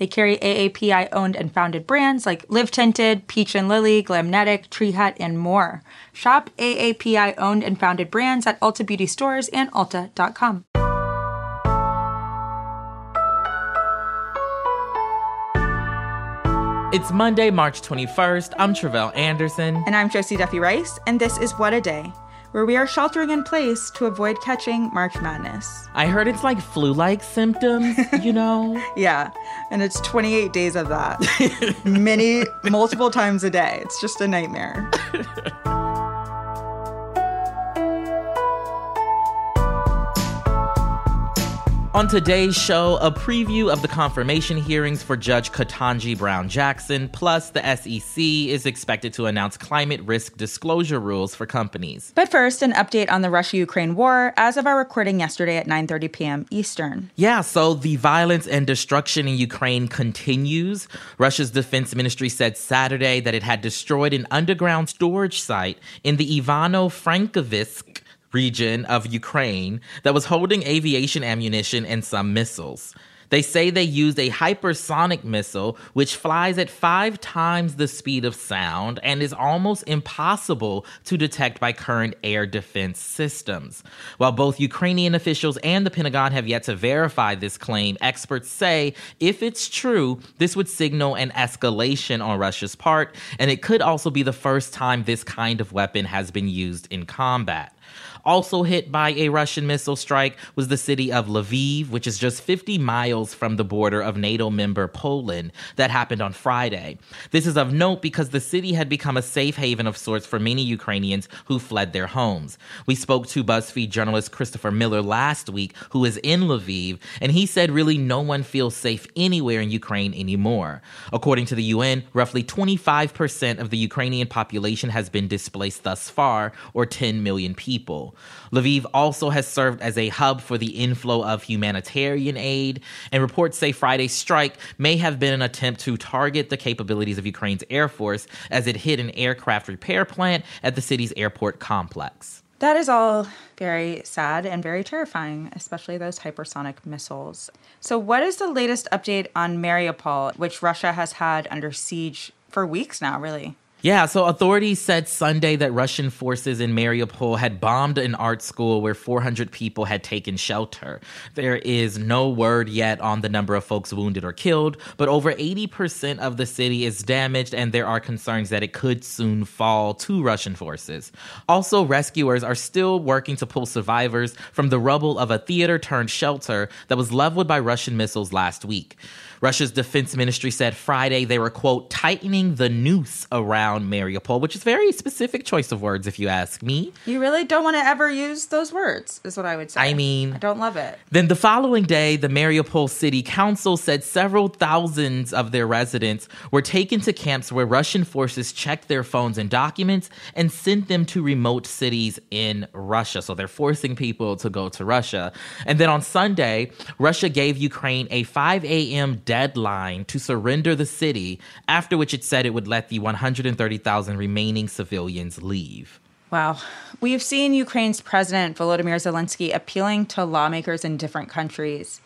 They carry AAPI owned and founded brands like Live Tinted, Peach and Lily, Glamnetic, Tree Hut, and more. Shop AAPI owned and founded brands at Ulta Beauty stores and Ulta.com. It's Monday, March 21st. I'm Tre'vell Anderson. And I'm Josie Duffy Rice, and this is What a Day where we are sheltering in place to avoid catching March Madness. I heard it's like flu like symptoms, you know? yeah, and it's 28 days of that. Many, multiple times a day. It's just a nightmare. On today's show, a preview of the confirmation hearings for Judge Ketanji Brown Jackson, plus the SEC is expected to announce climate risk disclosure rules for companies. But first, an update on the Russia-Ukraine war as of our recording yesterday at 9:30 p.m. Eastern. Yeah, so the violence and destruction in Ukraine continues. Russia's defense ministry said Saturday that it had destroyed an underground storage site in the Ivano-Frankivsk region of Ukraine that was holding aviation ammunition and some missiles. They say they used a hypersonic missile, which flies at five times the speed of sound and is almost impossible to detect by current air defense systems. While both Ukrainian officials and the Pentagon have yet to verify this claim, experts say if it's true, this would signal an escalation on Russia's part, and it could also be the first time this kind of weapon has been used in combat. Also hit by a Russian missile strike was the city of Lviv, which is just 50 miles from the border of NATO member Poland. That happened on Friday. This is of note because the city had become a safe haven of sorts for many Ukrainians who fled their homes. We spoke to BuzzFeed journalist Christopher Miller last week, who is in Lviv, and he said really no one feels safe anywhere in Ukraine anymore. According to the UN, roughly 25% of the Ukrainian population has been displaced thus far, or 10 million people. Lviv also has served as a hub for the inflow of humanitarian aid, and reports say Friday's strike may have been an attempt to target the capabilities of Ukraine's Air Force as it hit an aircraft repair plant at the city's airport complex. That is all very sad and very terrifying, especially those hypersonic missiles. So, what is the latest update on Mariupol, which Russia has had under siege for weeks now, really? Yeah, so authorities said Sunday that Russian forces in Mariupol had bombed an art school where 400 people had taken shelter. There is no word yet on the number of folks wounded or killed, but over 80% of the city is damaged, and there are concerns that it could soon fall to Russian forces. Also, rescuers are still working to pull survivors from the rubble of a theater turned shelter that was leveled by Russian missiles last week. Russia's defense ministry said Friday they were, quote, tightening the noose around Mariupol, which is very specific choice of words, if you ask me. You really don't want to ever use those words, is what I would say. I mean, I don't love it. Then the following day, the Mariupol City Council said several thousands of their residents were taken to camps where Russian forces checked their phones and documents and sent them to remote cities in Russia. So they're forcing people to go to Russia. And then on Sunday, Russia gave Ukraine a 5 a.m deadline to surrender the city, after which it said it would let the 130,000 remaining civilians leave. Wow. We've seen Ukraine's President Volodymyr Zelensky appealing to lawmakers in different countries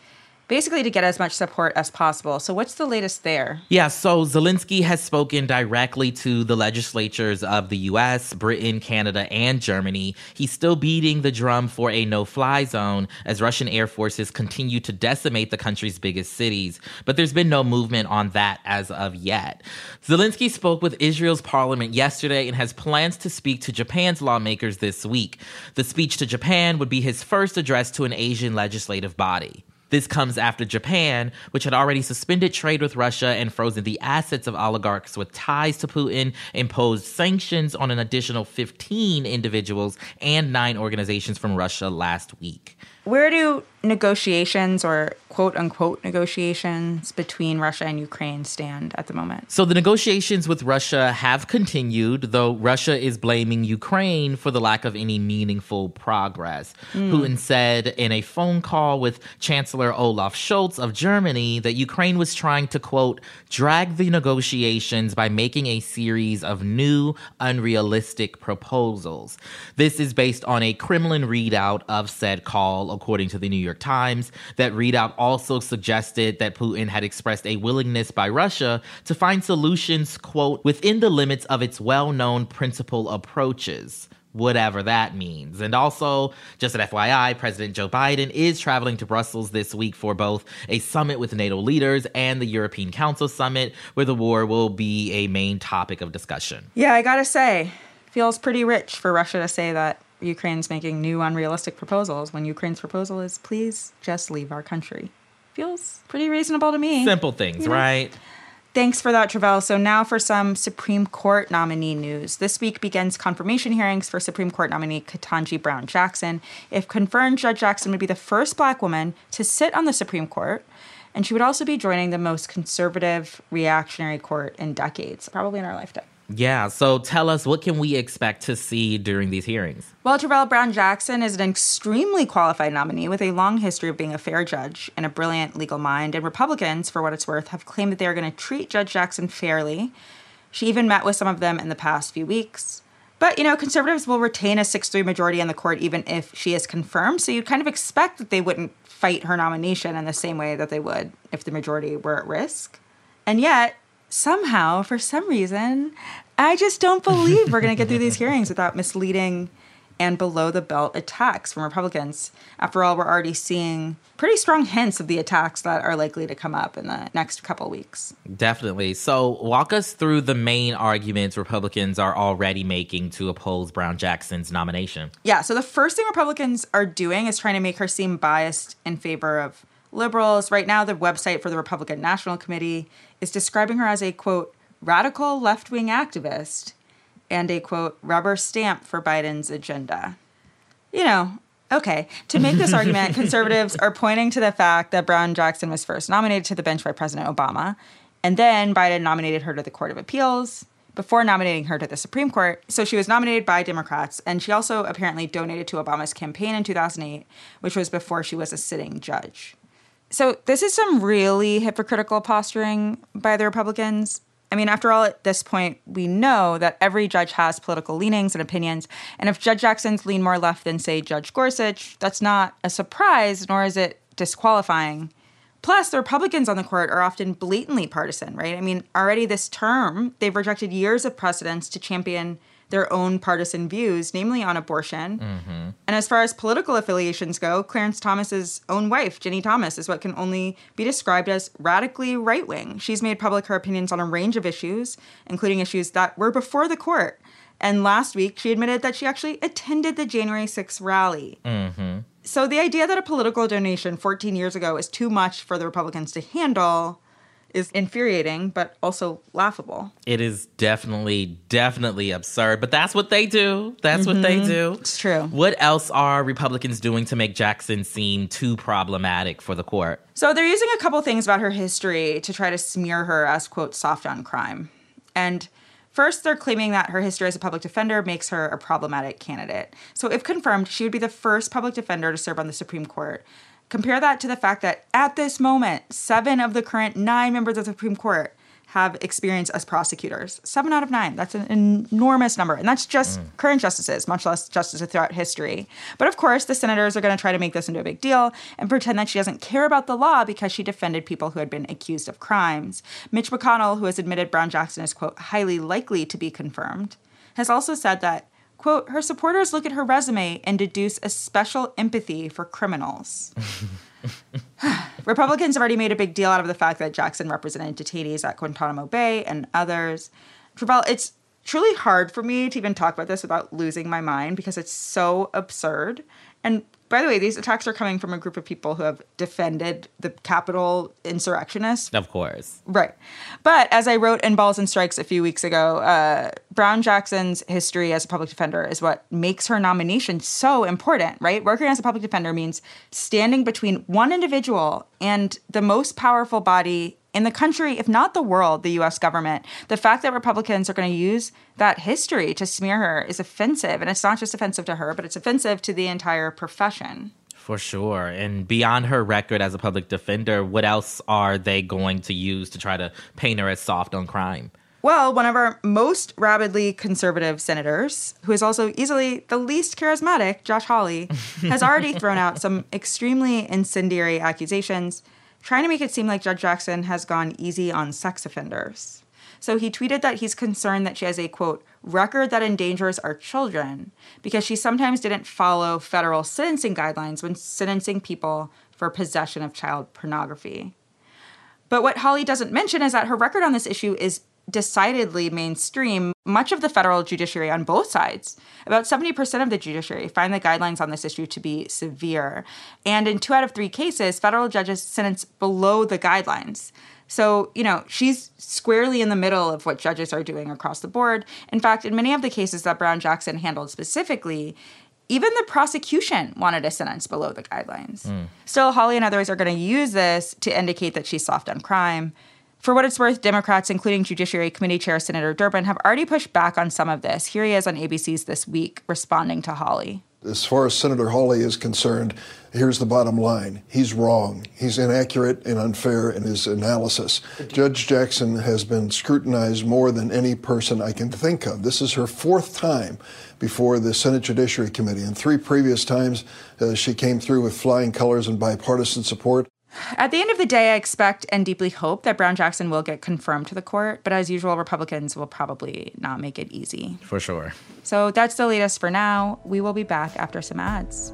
basically to get as much support as possible. So, what's the latest there? Yeah, so Zelensky has spoken directly to the legislatures of the US, Britain, Canada, and Germany. He's still beating the drum for a no fly zone as Russian air forces continue to decimate the country's biggest cities. But there's been no movement on that as of yet. Zelensky spoke with Israel's parliament yesterday and has plans to speak to Japan's lawmakers this week. The speech to Japan would be his first address to an Asian legislative body. This comes after Japan, which had already suspended trade with Russia and frozen the assets of oligarchs with ties to Putin, imposed sanctions on an additional 15 individuals and nine organizations from Russia last week. where do negotiations or quote unquote negotiations between Russia and Ukraine stand at the moment? So the negotiations with Russia have continued, though Russia is blaming Ukraine for the lack of any meaningful progress. Mm. Putin said in a phone call with Chancellor Olaf Scholz of Germany that Ukraine was trying to, quote, drag the negotiations by making a series of new, unrealistic proposals. This is based on a Kremlin readout of said call, according to the New York Times. That readout also suggested that Putin had expressed a willingness by Russia to find solutions, quote, within the limits of its well known principal approaches whatever that means. And also, just an FYI, President Joe Biden is traveling to Brussels this week for both a summit with NATO leaders and the European Council summit, where the war will be a main topic of discussion. Yeah, I gotta say, feels pretty rich for Russia to say that Ukraine's making new unrealistic proposals when Ukraine's proposal is please just leave our country. Feels pretty reasonable to me. Simple things, right? Thanks for that, Tre'vell. So now for some Supreme Court nominee news. This week begins confirmation hearings for Supreme Court nominee Ketanji Brown Jackson. If confirmed, Judge Jackson would be the first black woman to sit on the Supreme Court, and she would also be joining the most conservative reactionary court in decades, probably in our lifetime. Yeah, so tell us what can we expect to see during these hearings? Well, Tre'vell Brown Jackson is an extremely qualified nominee with a long history of being a fair judge and a brilliant legal mind, and Republicans, for what it's worth, have claimed that they are going to treat Judge Jackson fairly. She even met with some of them in the past few weeks. But, you know, conservatives will retain a 6 3 majority in the court even if she is confirmed, so you'd kind of expect that they wouldn't fight her nomination in the same way that they would if the majority were at risk. And yet, somehow, for some reason, I just don't believe we're going to get through these hearings without misleading and below the belt attacks from Republicans. After all, we're already seeing pretty strong hints of the attacks that are likely to come up in the next couple weeks. Definitely. So, walk us through the main arguments Republicans are already making to oppose Brown Jackson's nomination. Yeah, so the first thing Republicans are doing is trying to make her seem biased in favor of liberals. Right now, the website for the Republican National Committee is describing her as a quote, radical left wing activist and a quote, rubber stamp for Biden's agenda. You know, okay. To make this argument, conservatives are pointing to the fact that Brown Jackson was first nominated to the bench by President Obama, and then Biden nominated her to the Court of Appeals before nominating her to the Supreme Court. So she was nominated by Democrats, and she also apparently donated to Obama's campaign in 2008, which was before she was a sitting judge. So this is some really hypocritical posturing by the Republicans. I mean, after all, at this point, we know that every judge has political leanings and opinions. And if Judge Jackson's lean more left than, say, Judge Gorsuch, that's not a surprise, nor is it disqualifying. Plus, the Republicans on the court are often blatantly partisan, right? I mean, already this term, they've rejected years of precedents to champion their own partisan views, namely on abortion. Mm-hmm. And as far as political affiliations go, Clarence Thomas's own wife, Ginni Thomas, is what can only be described as radically right wing. She's made public her opinions on a range of issues, including issues that were before the court. And last week, she admitted that she actually attended the January 6th rally. Mm-hmm. So the idea that a political donation 14 years ago is too much for the Republicans to handle is infuriating, but also laughable. It is definitely, definitely absurd, but that's what they do. That's mm-hmm. what they mm-hmm. do. It's true. What else are Republicans doing to make Jackson seem too problematic for the court? So they're using a couple things about her history to try to smear her as, quote, soft on crime. And First, they're claiming that her history as a public defender makes her a problematic candidate. So, if confirmed, she would be the first public defender to serve on the Supreme Court. Compare that to the fact that at this moment, seven of the current nine members of the Supreme Court have experience as prosecutors. Seven out of nine. That's an enormous number. And that's just mm. current justices, much less justices throughout history. But of course, the senators are going to try to make this into a big deal and pretend that she doesn't care about the law because she defended people who had been accused of crimes. Mitch McConnell, who has admitted Brown Jackson is, quote, highly likely to be confirmed, has also said that Quote, her supporters look at her resume and deduce a special empathy for criminals. Republicans have already made a big deal out of the fact that Jackson represented detainees at Guantanamo Bay and others. Tre'vell, it's truly hard for me to even talk about this without losing my mind because it's so absurd. And By the way, these attacks are coming from a group of people who have defended the Capitol insurrectionists. Of course. Right. But as I wrote in Balls and Strikes a few weeks ago, uh, Brown Jackson's history as a public defender is what makes her nomination so important, right? Working as a public defender means standing between one individual and the most powerful body in the country, if not the world, the US government. The fact that Republicans are going to use that history to smear her is offensive. And it's not just offensive to her, but it's offensive to the entire profession. For sure. And beyond her record as a public defender, what else are they going to use to try to paint her as soft on crime? Well, one of our most rabidly conservative senators, who is also easily the least charismatic, Josh Hawley, has already thrown out some extremely incendiary accusations trying to make it seem like Judge Jackson has gone easy on sex offenders. So he tweeted that he's concerned that she has a quote, record that endangers our children because she sometimes didn't follow federal sentencing guidelines when sentencing people for possession of child pornography. But what Hawley doesn't mention is that her record on this issue is decidedly mainstream much of the federal judiciary on both sides. About 70% of the judiciary find the guidelines on this issue to be severe. And in two out of three cases, federal judges sentence below the guidelines. So, you know, she's squarely in the middle of what judges are doing across the board. In fact, in many of the cases that Brown Jackson handled specifically, even the prosecution wanted a sentence below the guidelines. Mm. Still, Hawley and others are going to use this to indicate that she's soft on crime. For what it's worth, Democrats, including Judiciary Committee Chair Senator Durbin, have already pushed back on some of this. Here he is on ABC's This Week responding to Hawley. As far as Senator Hawley is concerned, here's the bottom line. He's wrong. He's inaccurate and unfair in his analysis. Judge Jackson has been scrutinized more than any person I can think of. This is her fourth time before the Senate Judiciary Committee, and three previous times uh, she came through with flying colors and bipartisan support. At the end of the day, I expect and deeply hope that Brown Jackson will get confirmed to the court, but as usual, Republicans will probably not make it easy. For sure. So that's the latest for now. We will be back after some ads.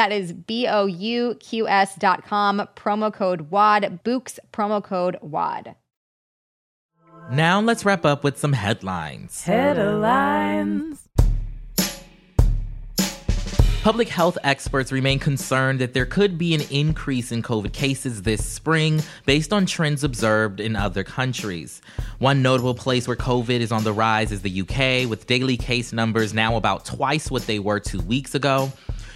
That is B O U Q S dot com, promo code WAD, Bouqs, promo code WAD. Now let's wrap up with some headlines. Headlines. Public health experts remain concerned that there could be an increase in COVID cases this spring based on trends observed in other countries. One notable place where COVID is on the rise is the UK, with daily case numbers now about twice what they were two weeks ago.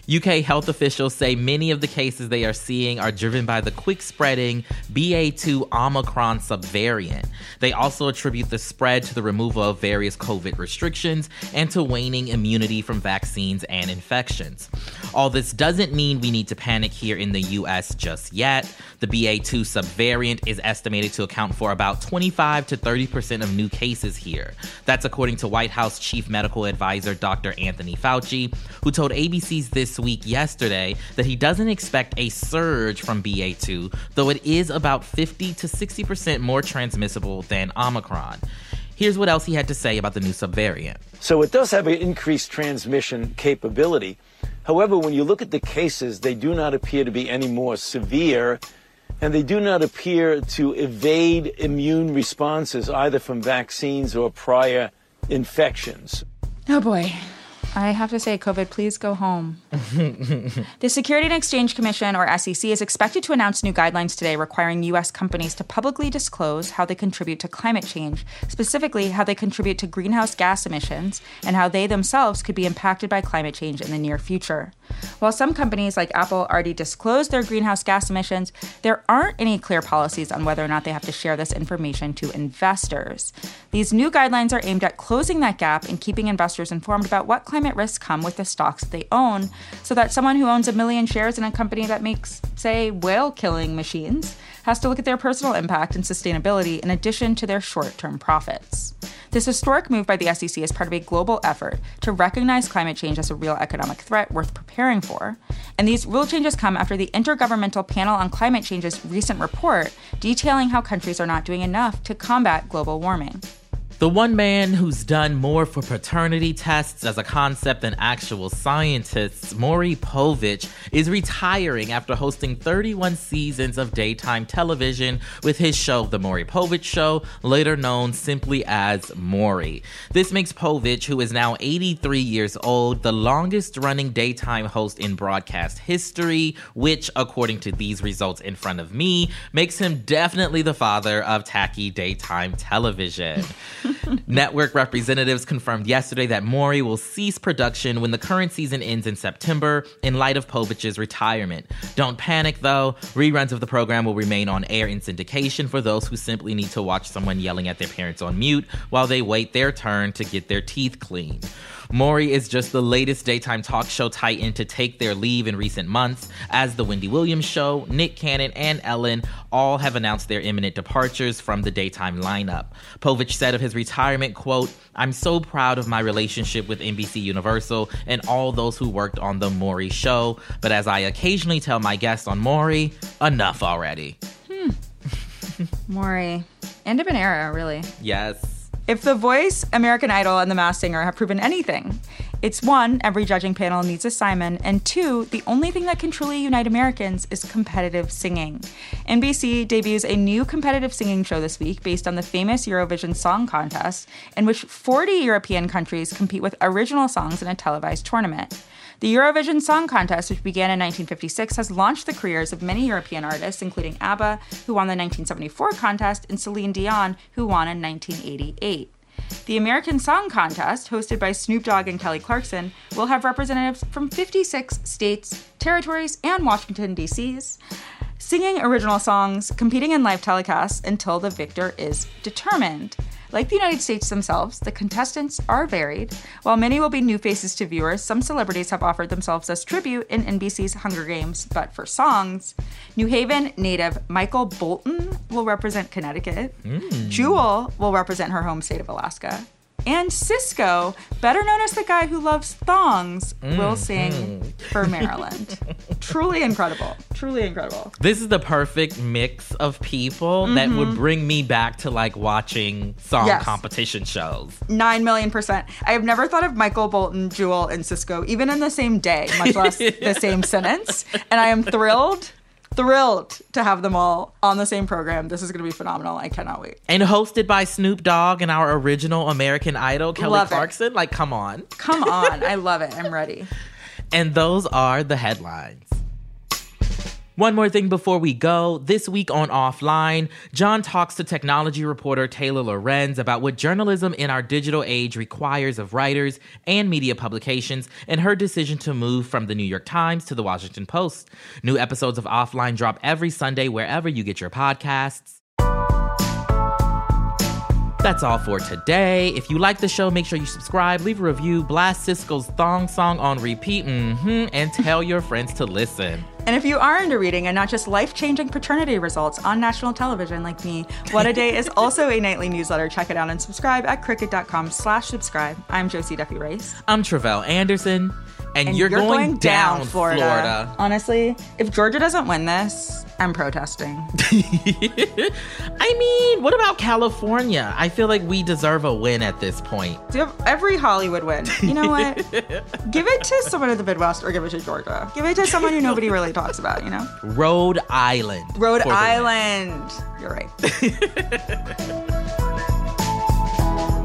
UK health officials say many of the cases they are seeing are driven by the quick spreading BA2 Omicron subvariant. They also attribute the spread to the removal of various COVID restrictions and to waning immunity from vaccines and infections. All this doesn't mean we need to panic here in the US just yet. The BA2 subvariant is estimated to account for about 25 to 30% of new cases here. That's according to White House Chief Medical Advisor Dr. Anthony Fauci, who told ABC's This week yesterday that he doesn't expect a surge from BA2, though it is about 50 to 60% more transmissible than Omicron. Here's what else he had to say about the new subvariant. So it does have an increased transmission capability. However, when you look at the cases, they do not appear to be any more severe, and they do not appear to evade immune responses either from vaccines or prior infections. Oh boy. I have to say, COVID, please go home. the Security and Exchange Commission, or SEC, is expected to announce new guidelines today requiring U.S. companies to publicly disclose how they contribute to climate change, specifically how they contribute to greenhouse gas emissions and how they themselves could be impacted by climate change in the near future. While some companies like Apple already disclose their greenhouse gas emissions, there aren't any clear policies on whether or not they have to share this information to investors. These new guidelines are aimed at closing that gap and keeping investors informed about what climate climate risks come with the stocks they own, so that someone who owns a million shares in a company that makes, say, whale killing machines has to look at their personal impact and sustainability in addition to their short term profits. This historic move by the SEC is part of a global effort to recognize climate change as a real economic threat worth preparing for. And these rule changes come after the Intergovernmental Panel on Climate Change's recent report detailing how countries are not doing enough to combat global warming. The one man who's done more for paternity tests as a concept than actual scientists, Maury Povich, is retiring after hosting 31 seasons of daytime television with his show, The Maury Povich Show, later known simply as Maury. This makes Povich, who is now 83 years old, the longest running daytime host in broadcast history, which, according to these results in front of me, makes him definitely the father of tacky daytime television. Network representatives confirmed yesterday that Maury will cease production when the current season ends in September in light of Povich's retirement. Don't panic though, reruns of the program will remain on air in syndication for those who simply need to watch someone yelling at their parents on mute while they wait their turn to get their teeth cleaned. Maury is just the latest daytime talk show titan to take their leave in recent months, as The Wendy Williams Show, Nick Cannon, and Ellen all have announced their imminent departures from the daytime lineup. Povich said of his retirement, quote, I'm so proud of my relationship with NBC Universal and all those who worked on The Maury Show, but as I occasionally tell my guests on Maury, enough already. Hmm. Maury. End of an era, really. Yes. If The Voice, American Idol, and The Masked Singer have proven anything, it's one, every judging panel needs a Simon, and two, the only thing that can truly unite Americans is competitive singing. NBC debuts a new competitive singing show this week based on the famous Eurovision Song Contest, in which 40 European countries compete with original songs in a televised tournament. The Eurovision Song Contest, which began in 1956, has launched the careers of many European artists, including ABBA, who won the 1974 contest, and Celine Dion, who won in 1988. The American Song Contest, hosted by Snoop Dogg and Kelly Clarkson, will have representatives from 56 states, territories, and Washington, D.C.'s singing original songs, competing in live telecasts until the victor is determined. Like the United States themselves, the contestants are varied. While many will be new faces to viewers, some celebrities have offered themselves as tribute in NBC's Hunger Games, but for songs. New Haven native Michael Bolton will represent Connecticut. Mm. Jewel will represent her home state of Alaska and Sisqó, better known as the guy who loves thongs, mm, will sing mm. for Maryland. Truly incredible. Truly incredible. This is the perfect mix of people mm-hmm. that would mm-hmm. bring me back to like watching song yes. competition shows. Nine million percent. I have never thought of Michael Bolton, Jewel, and Sisqó even in the same day, much less the same sentence. And I am thrilled thrilled to have them all on the same program. This is going to be phenomenal. I cannot wait. And hosted by Snoop Dogg and our original American Idol, Kelly love Clarkson. It. Like, come on. Come on. I love it. I'm ready. And those are the headlines. One more thing before we go. This week on Offline, John talks to technology reporter Taylor Lorenz about what journalism in our digital age requires of writers and media publications and her decision to move from the New York Times to the Washington Post. New episodes of Offline drop every Sunday wherever you get your podcasts. That's all for today. If you like the show, make sure you subscribe, leave a review, blast Sisqó's thong song on repeat, mm-hmm, and tell your friends to listen. And if you are into reading and not just life-changing paternity results on national television like me, What a Day is also a nightly newsletter. Check it out and subscribe at crooked.com slash subscribe. I'm Josie Duffy Rice. I'm Tre'vell Anderson. And, and you're, you're, going, going down, down Florida. Florida. Honestly, if Georgia doesn't win this, I'm protesting. I mean, what about California? I feel like we deserve a win at this point. Every Hollywood win. You know what? give it to someone in the Midwest or give it to Georgia. Give it to someone who nobody really talks about, you know? Rhode Island. Rhode Island. You're right.